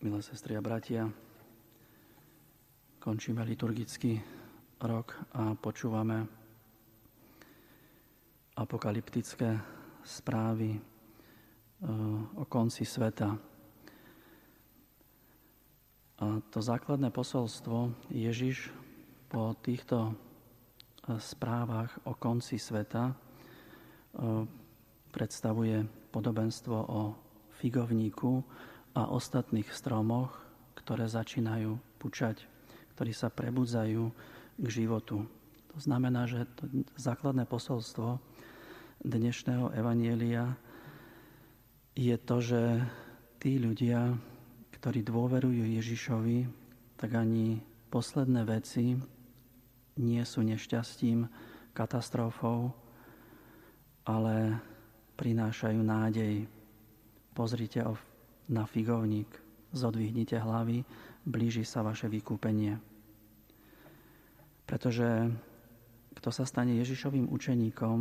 milé sestry a bratia. Končíme liturgický rok a počúvame apokalyptické správy eh, o konci sveta. A to základné posolstvo Ježiš po týchto eh, správach o konci sveta eh, predstavuje podobenstvo o figovníku a ostatných stromoch, ktoré začínajú pučať, ktorí sa prebudzajú k životu. To znamená, že to základné posolstvo dnešného evanielia je to, že tí ľudia, ktorí dôverujú Ježišovi, tak ani posledné veci nie sú nešťastím, katastrofou, ale prinášajú nádej. Pozrite na figovník, zodvihnite hlavy, blíži sa vaše vykúpenie. Pretože kto sa stane Ježišovým učeníkom,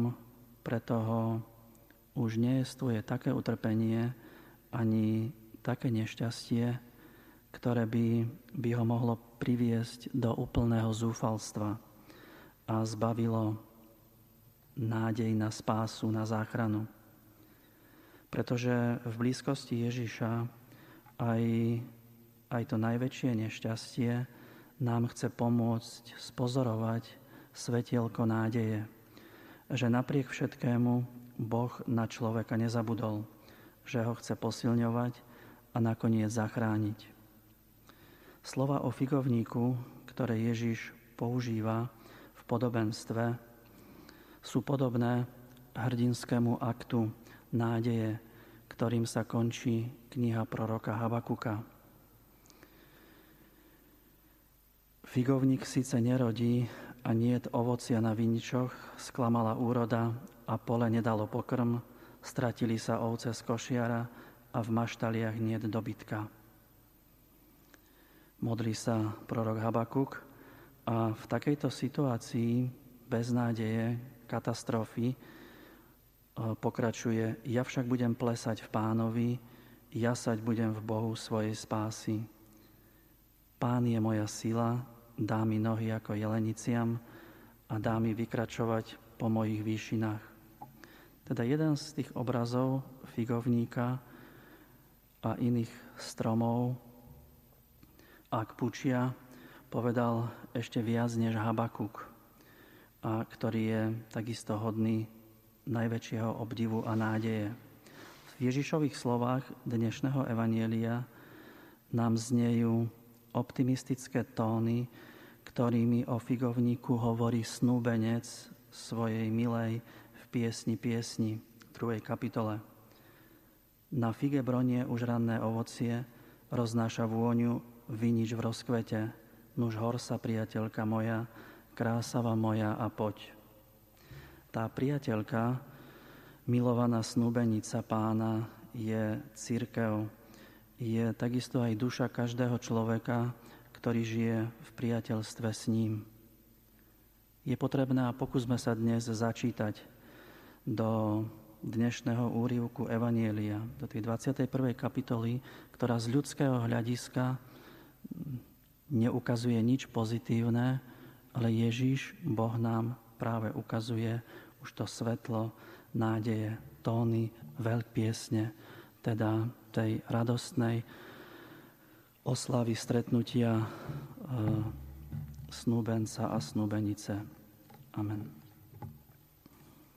pre toho už neestuje také utrpenie ani také nešťastie, ktoré by, by ho mohlo priviesť do úplného zúfalstva a zbavilo nádej na spásu, na záchranu pretože v blízkosti Ježiša aj, aj to najväčšie nešťastie nám chce pomôcť spozorovať svetielko nádeje, že napriek všetkému Boh na človeka nezabudol, že ho chce posilňovať a nakoniec zachrániť. Slova o figovníku, ktoré Ježiš používa v podobenstve, sú podobné hrdinskému aktu nádeje, ktorým sa končí kniha proroka Habakuka. Figovník síce nerodí a nie ovocia na viničoch, sklamala úroda a pole nedalo pokrm, stratili sa ovce z košiara a v maštaliach nie dobytka. Modlí sa prorok Habakuk a v takejto situácii beznádeje, katastrofy, pokračuje, ja však budem plesať v pánovi, jasať budem v Bohu svojej spásy. Pán je moja sila, dá mi nohy ako jeleniciam a dá mi vykračovať po mojich výšinách. Teda jeden z tých obrazov figovníka a iných stromov, ak pučia, povedal ešte viac než Habakuk, a ktorý je takisto hodný najväčšieho obdivu a nádeje. V Ježišových slovách dnešného evanielia nám znejú optimistické tóny, ktorými o figovníku hovorí snúbenec svojej milej v piesni piesni, v druhej kapitole. Na fige bronie už ranné ovocie, roznáša vôňu vinič v rozkvete, nuž hor sa, priateľka moja, krásava moja a poď. Tá priateľka, milovaná snúbenica pána, je církev, je takisto aj duša každého človeka, ktorý žije v priateľstve s ním. Je potrebné a pokúsme sa dnes začítať do dnešného úrivku Evanielia, do tej 21. kapitoly, ktorá z ľudského hľadiska neukazuje nič pozitívne, ale Ježíš, Boh nám práve ukazuje už to svetlo, nádeje, tóny, veľk piesne, teda tej radostnej oslavy stretnutia e, snúbenca a snúbenice. Amen.